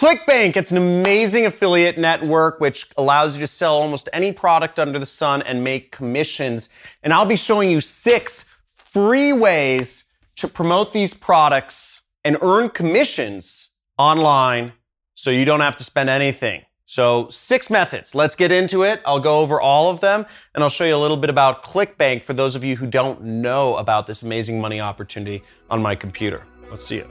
ClickBank, it's an amazing affiliate network which allows you to sell almost any product under the sun and make commissions. And I'll be showing you six free ways to promote these products and earn commissions online so you don't have to spend anything. So, six methods. Let's get into it. I'll go over all of them and I'll show you a little bit about ClickBank for those of you who don't know about this amazing money opportunity on my computer. Let's see it.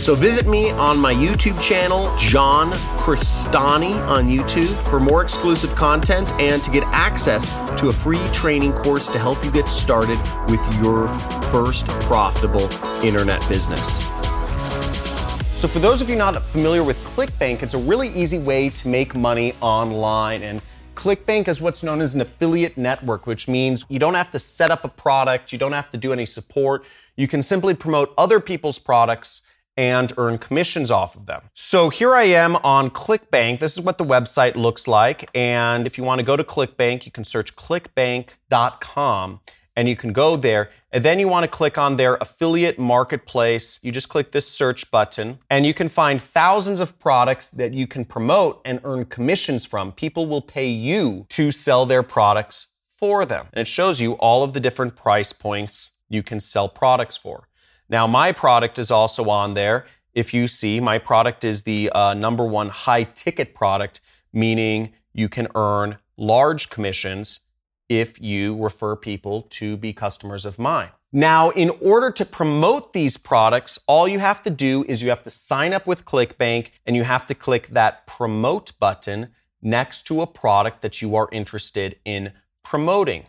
So visit me on my YouTube channel, John Crestani on YouTube, for more exclusive content and to get access to a free training course to help you get started with your first profitable internet business. So, for those of you not familiar with ClickBank, it's a really easy way to make money online. And ClickBank is what's known as an affiliate network, which means you don't have to set up a product, you don't have to do any support. You can simply promote other people's products and earn commissions off of them. So here I am on ClickBank. This is what the website looks like. And if you want to go to ClickBank, you can search clickbank.com and you can go there. And then you want to click on their affiliate marketplace. You just click this search button and you can find thousands of products that you can promote and earn commissions from. People will pay you to sell their products for them. And it shows you all of the different price points you can sell products for. Now, my product is also on there. If you see, my product is the uh, number one high ticket product, meaning you can earn large commissions if you refer people to be customers of mine. Now, in order to promote these products, all you have to do is you have to sign up with ClickBank and you have to click that promote button next to a product that you are interested in promoting.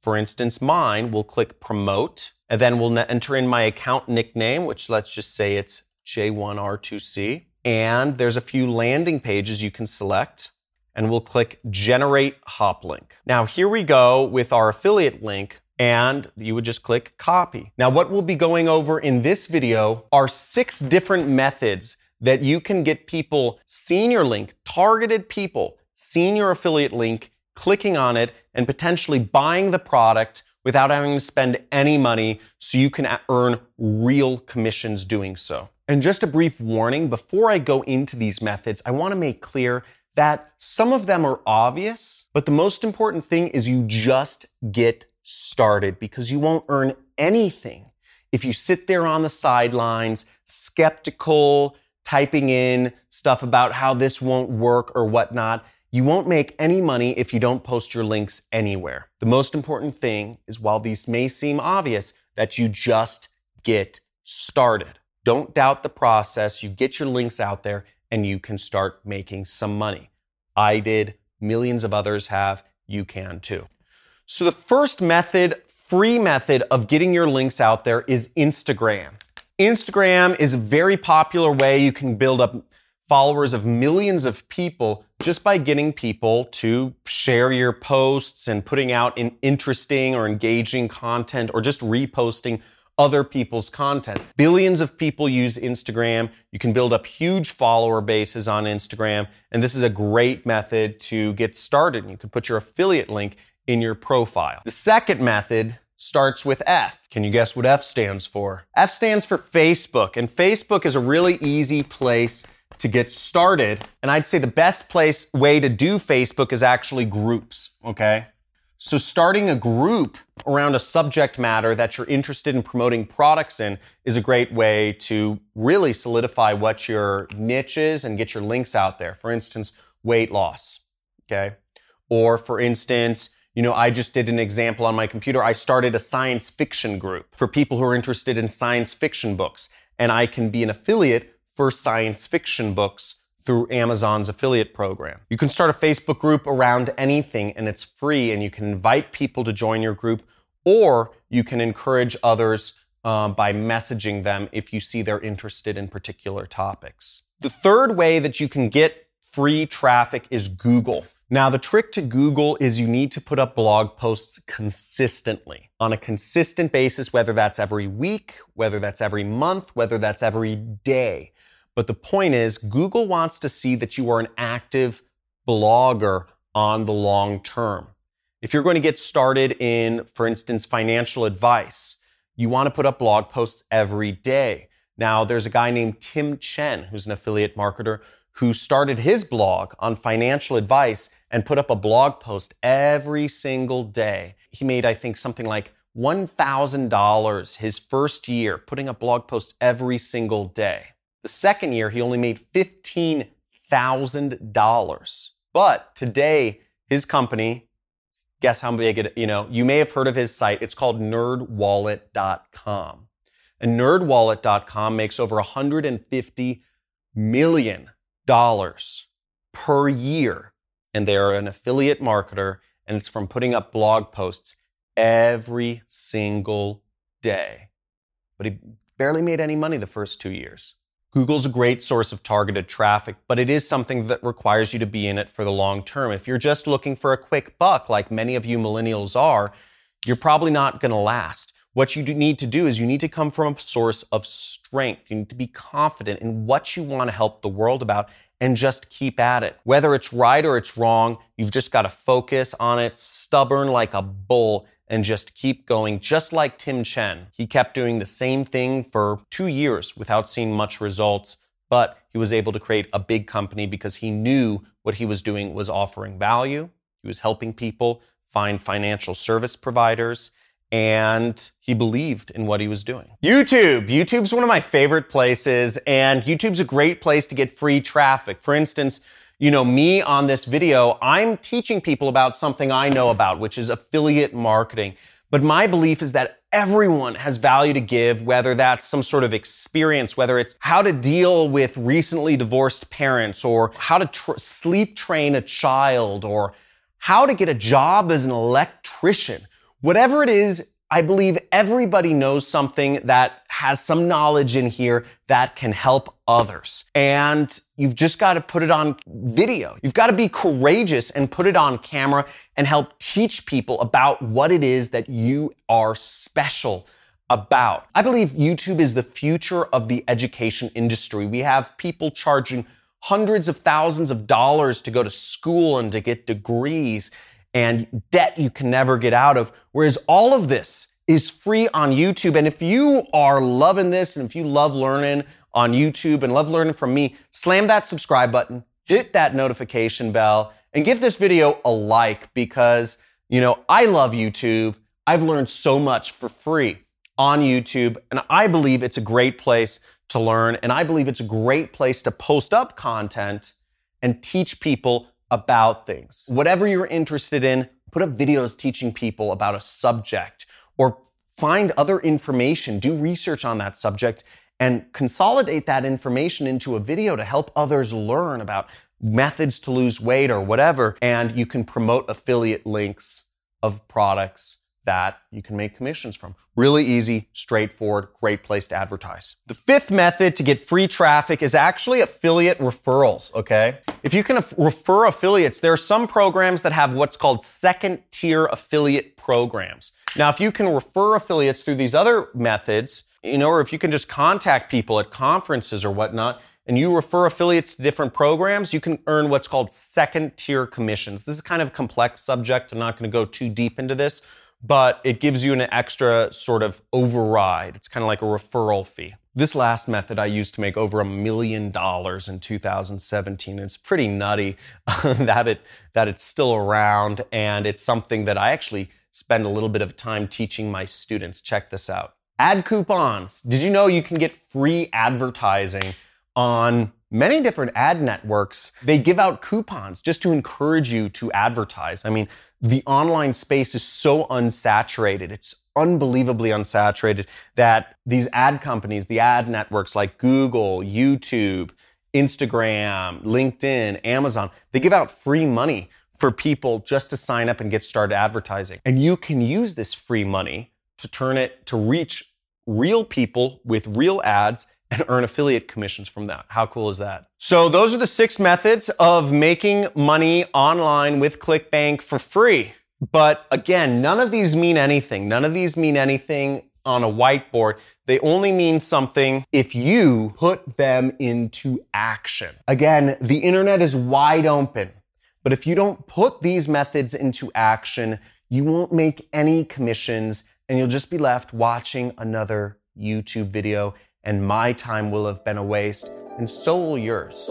For instance, mine will click promote and then we'll enter in my account nickname, which let's just say it's J1R2C. And there's a few landing pages you can select and we'll click generate hop link. Now here we go with our affiliate link and you would just click copy. Now what we'll be going over in this video are six different methods that you can get people senior link, targeted people, senior affiliate link, clicking on it and potentially buying the product without having to spend any money so you can earn real commissions doing so. And just a brief warning, before I go into these methods, I want to make clear that some of them are obvious, but the most important thing is you just get started because you won't earn anything if you sit there on the sidelines, skeptical, typing in stuff about how this won't work or whatnot. You won't make any money if you don't post your links anywhere. The most important thing is while these may seem obvious, that you just get started. Don't doubt the process. You get your links out there and you can start making some money. I did, millions of others have, you can too. So the first method, free method of getting your links out there is Instagram. Instagram is a very popular way you can build up followers of millions of people just by getting people to share your posts and putting out in interesting or engaging content or just reposting other people's content. Billions of people use Instagram. You can build up huge follower bases on Instagram. And this is a great method to get started. You can put your affiliate link in your profile. The second method starts with F. Can you guess what F stands for? F stands for Facebook. And Facebook is a really easy place to get started. And I'd say the best place way to do Facebook is actually groups, okay? So, starting a group around a subject matter that you're interested in promoting products in is a great way to really solidify what your niche is and get your links out there. For instance, weight loss, okay? Or, for instance, you know, I just did an example on my computer. I started a science fiction group for people who are interested in science fiction books, and I can be an affiliate for science fiction books through Amazon's affiliate program. You can start a Facebook group around anything and it's free and you can invite people to join your group or you can encourage others um, by messaging them if you see they're interested in particular topics. The third way that you can get free traffic is Google. Now, the trick to Google is you need to put up blog posts consistently on a consistent basis, whether that's every week, whether that's every month, whether that's every day. But the point is, Google wants to see that you are an active blogger on the long term. If you're going to get started in, for instance, financial advice, you want to put up blog posts every day. Now, there's a guy named Tim Chen, who's an affiliate marketer, who started his blog on financial advice and put up a blog post every single day. He made, I think, something like $1,000 his first year, putting up blog posts every single day. The second year, he only made $15,000. But today, his company, guess how big it, you know, you may have heard of his site. It's called nerdwallet.com. And nerdwallet.com makes over 150 million dollars per year. And they are an affiliate marketer and it's from putting up blog posts every single day. But he barely made any money the first two years. Google's a great source of targeted traffic, but it is something that requires you to be in it for the long term. If you're just looking for a quick buck, like many of you millennials are, you're probably not going to last. What you need to do is you need to come from a source of strength. You need to be confident in what you want to help the world about and just keep at it. Whether it's right or it's wrong, you've just got to focus on it, stubborn like a bull, and just keep going, just like Tim Chen. He kept doing the same thing for two years without seeing much results, but he was able to create a big company because he knew what he was doing was offering value. He was helping people find financial service providers and he believed in what he was doing. YouTube. YouTube's one of my favorite places, and YouTube's a great place to get free traffic. For instance, you know, me on this video, I'm teaching people about something I know about, which is affiliate marketing. But my belief is that everyone has value to give, whether that's some sort of experience, whether it's how to deal with recently divorced parents, or how to tr- sleep train a child, or how to get a job as an electrician. Whatever it is, I believe everybody knows something that has some knowledge in here that can help others. And you've just got to put it on video. You've got to be courageous and put it on camera and help teach people about what it is that you are special about. I believe YouTube is the future of the education industry. We have people charging hundreds of thousands of dollars to go to school and to get degrees and debt you can never get out of. Whereas all of this is free on YouTube. And if you are loving this and if you love learning on YouTube and love learning from me, slam that subscribe button, hit that notification bell, and give this video a like because, you know, I love YouTube. I've learned so much for free on YouTube, and I believe it's a great place to learn. And I believe it's a great place to post up content and teach people about things. Whatever you're interested in, put up videos teaching people about a subject or find other information, do research on that subject and consolidate that information into a video to help others learn about methods to lose weight or whatever. And you can promote affiliate links of products that you can make commissions from. Really easy, straightforward, great place to advertise. The fifth method to get free traffic is actually affiliate referrals, okay? If you can refer affiliates, there are some programs that have what's called second tier affiliate programs. Now, if you can refer affiliates through these other methods, you know, or if you can just contact people at conferences or whatnot, and you refer affiliates to different programs, you can earn what's called second tier commissions. This is kind of a complex subject. I'm not going to go too deep into this, but it gives you an extra sort of override. It's kind of like a referral fee. This last method I used to make over a million dollars in 2017. It's pretty nutty that it that it's still around and it's something that I actually spend a little bit of time teaching my students. Check this out. Ad coupons. Did you know you can get free advertising on many different ad networks? They give out coupons just to encourage you to advertise. I mean, the online space is so unsaturated. It's unbelievably unsaturated that these ad companies, the ad networks like Google, YouTube, Instagram, LinkedIn, Amazon, they give out free money for people just to sign up and get started advertising. And you can use this free money to turn it to reach real people with real ads and earn affiliate commissions from that. How cool is that? So, those are the six methods of making money online with ClickBank for free. But again, none of these mean anything. None of these mean anything on a whiteboard. They only mean something if you put them into action. Again, the internet is wide open. But if you don't put these methods into action, you won't make any commissions and you'll just be left watching another YouTube video and my time will have been a waste and so will yours.